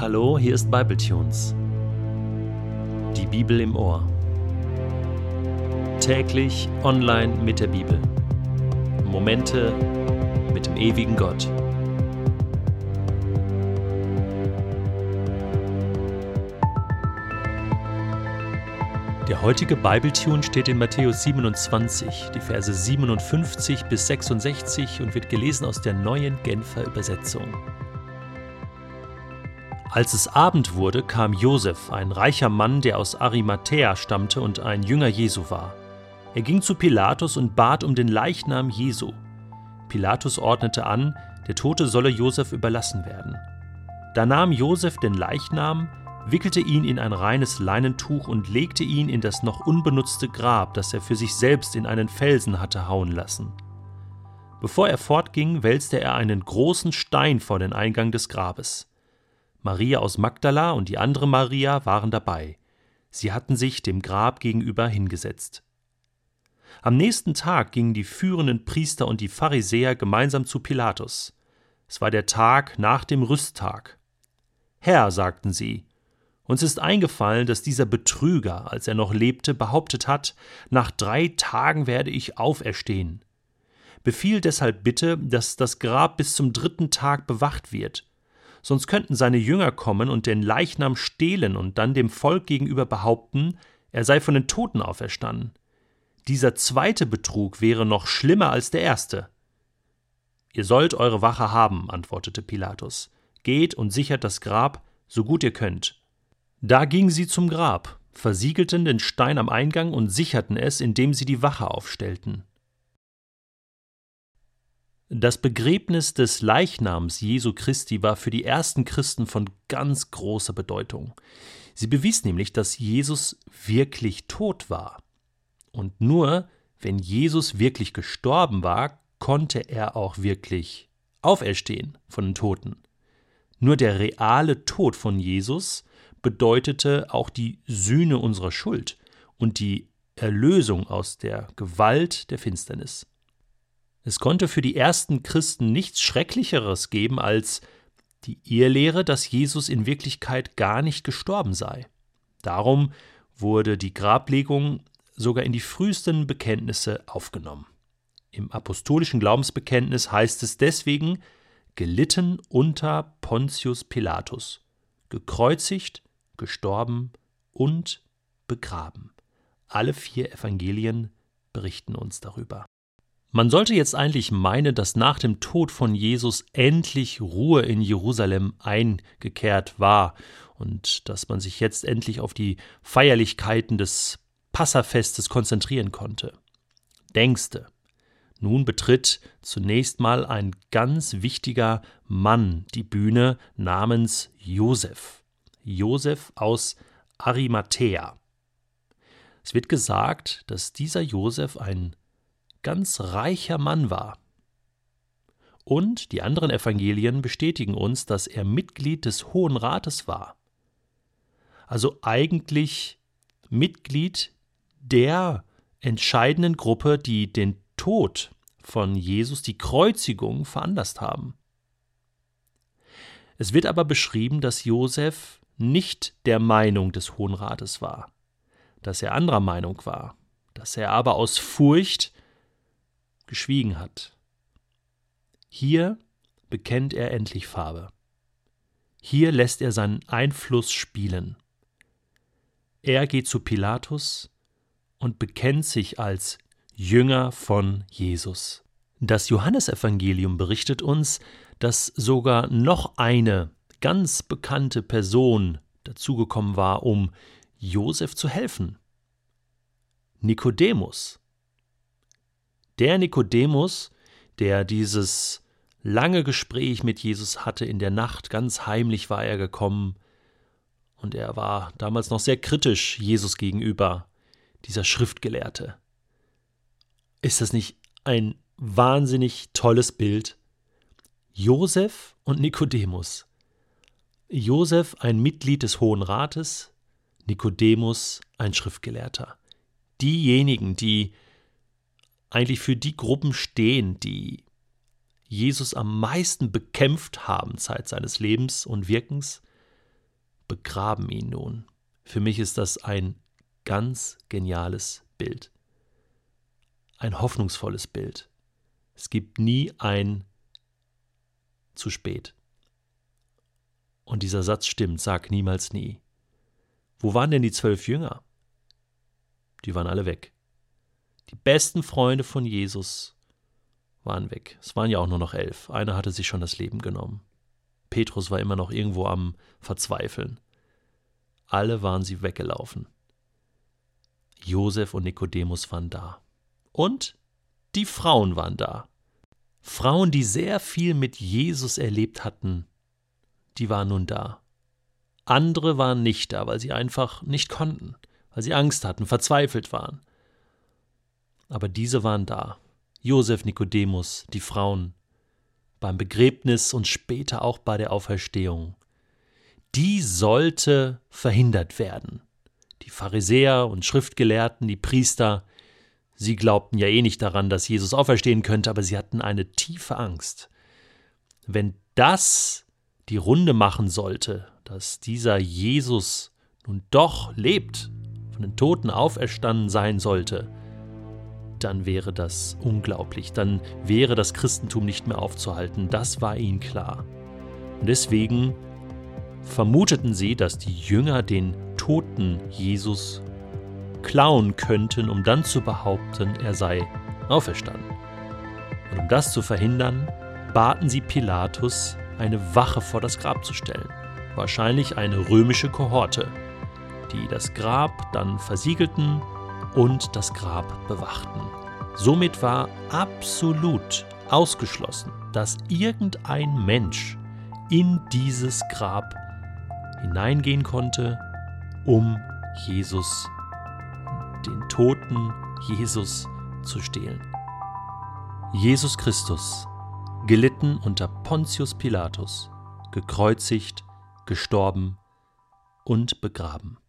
Hallo, hier ist Bibletunes. Die Bibel im Ohr. Täglich online mit der Bibel. Momente mit dem ewigen Gott. Der heutige Bibletune steht in Matthäus 27, die Verse 57 bis 66 und wird gelesen aus der neuen Genfer Übersetzung. Als es Abend wurde, kam Josef, ein reicher Mann, der aus Arimathäa stammte und ein Jünger Jesu war. Er ging zu Pilatus und bat um den Leichnam Jesu. Pilatus ordnete an, der Tote solle Josef überlassen werden. Da nahm Josef den Leichnam, wickelte ihn in ein reines Leinentuch und legte ihn in das noch unbenutzte Grab, das er für sich selbst in einen Felsen hatte hauen lassen. Bevor er fortging, wälzte er einen großen Stein vor den Eingang des Grabes. Maria aus Magdala und die andere Maria waren dabei. Sie hatten sich dem Grab gegenüber hingesetzt. Am nächsten Tag gingen die führenden Priester und die Pharisäer gemeinsam zu Pilatus. Es war der Tag nach dem Rüsttag. Herr, sagten sie, uns ist eingefallen, dass dieser Betrüger, als er noch lebte, behauptet hat, nach drei Tagen werde ich auferstehen. Befiehl deshalb bitte, dass das Grab bis zum dritten Tag bewacht wird. Sonst könnten seine Jünger kommen und den Leichnam stehlen und dann dem Volk gegenüber behaupten, er sei von den Toten auferstanden. Dieser zweite Betrug wäre noch schlimmer als der erste. Ihr sollt eure Wache haben, antwortete Pilatus. Geht und sichert das Grab, so gut ihr könnt. Da gingen sie zum Grab, versiegelten den Stein am Eingang und sicherten es, indem sie die Wache aufstellten. Das Begräbnis des Leichnams Jesu Christi war für die ersten Christen von ganz großer Bedeutung. Sie bewies nämlich, dass Jesus wirklich tot war. Und nur wenn Jesus wirklich gestorben war, konnte er auch wirklich auferstehen von den Toten. Nur der reale Tod von Jesus bedeutete auch die Sühne unserer Schuld und die Erlösung aus der Gewalt der Finsternis. Es konnte für die ersten Christen nichts Schrecklicheres geben als die Irrlehre, dass Jesus in Wirklichkeit gar nicht gestorben sei. Darum wurde die Grablegung sogar in die frühesten Bekenntnisse aufgenommen. Im apostolischen Glaubensbekenntnis heißt es deswegen gelitten unter Pontius Pilatus, gekreuzigt gestorben und begraben. Alle vier Evangelien berichten uns darüber. Man sollte jetzt eigentlich meinen, dass nach dem Tod von Jesus endlich Ruhe in Jerusalem eingekehrt war und dass man sich jetzt endlich auf die Feierlichkeiten des Passafestes konzentrieren konnte. Denkste, nun betritt zunächst mal ein ganz wichtiger Mann die Bühne namens Josef. Josef aus Arimathäa. Es wird gesagt, dass dieser Josef ein ganz reicher Mann war. Und die anderen Evangelien bestätigen uns, dass er Mitglied des Hohen Rates war. Also eigentlich Mitglied der entscheidenden Gruppe, die den Tod von Jesus, die Kreuzigung, veranlasst haben. Es wird aber beschrieben, dass Josef nicht der Meinung des Hohen Rates war, dass er anderer Meinung war, dass er aber aus Furcht geschwiegen hat. Hier bekennt er endlich Farbe. Hier lässt er seinen Einfluss spielen. Er geht zu Pilatus und bekennt sich als Jünger von Jesus. Das Johannesevangelium berichtet uns, dass sogar noch eine ganz bekannte Person dazugekommen war, um Josef zu helfen. Nikodemus. Der Nikodemus, der dieses lange Gespräch mit Jesus hatte in der Nacht, ganz heimlich war er gekommen, und er war damals noch sehr kritisch Jesus gegenüber, dieser Schriftgelehrte. Ist das nicht ein wahnsinnig tolles Bild? Josef und Nikodemus. Josef ein Mitglied des Hohen Rates, Nikodemus ein Schriftgelehrter. Diejenigen, die eigentlich für die Gruppen stehen, die Jesus am meisten bekämpft haben Zeit seines Lebens und Wirkens, begraben ihn nun. Für mich ist das ein ganz geniales Bild. Ein hoffnungsvolles Bild. Es gibt nie ein zu spät. Und dieser Satz stimmt, sag niemals nie. Wo waren denn die zwölf Jünger? Die waren alle weg. Die besten Freunde von Jesus waren weg. Es waren ja auch nur noch elf. Einer hatte sich schon das Leben genommen. Petrus war immer noch irgendwo am Verzweifeln. Alle waren sie weggelaufen. Josef und Nikodemus waren da. Und die Frauen waren da. Frauen, die sehr viel mit Jesus erlebt hatten, die waren nun da. Andere waren nicht da, weil sie einfach nicht konnten, weil sie Angst hatten, verzweifelt waren. Aber diese waren da. Josef, Nikodemus, die Frauen, beim Begräbnis und später auch bei der Auferstehung. Die sollte verhindert werden. Die Pharisäer und Schriftgelehrten, die Priester, sie glaubten ja eh nicht daran, dass Jesus auferstehen könnte, aber sie hatten eine tiefe Angst. Wenn das die Runde machen sollte, dass dieser Jesus nun doch lebt, von den Toten auferstanden sein sollte, dann wäre das unglaublich, dann wäre das Christentum nicht mehr aufzuhalten, das war ihnen klar. Und deswegen vermuteten sie, dass die Jünger den toten Jesus klauen könnten, um dann zu behaupten, er sei auferstanden. Und um das zu verhindern, baten sie Pilatus, eine Wache vor das Grab zu stellen, wahrscheinlich eine römische Kohorte, die das Grab dann versiegelten und das Grab bewachten. Somit war absolut ausgeschlossen, dass irgendein Mensch in dieses Grab hineingehen konnte, um Jesus, den toten Jesus, zu stehlen. Jesus Christus, gelitten unter Pontius Pilatus, gekreuzigt, gestorben und begraben.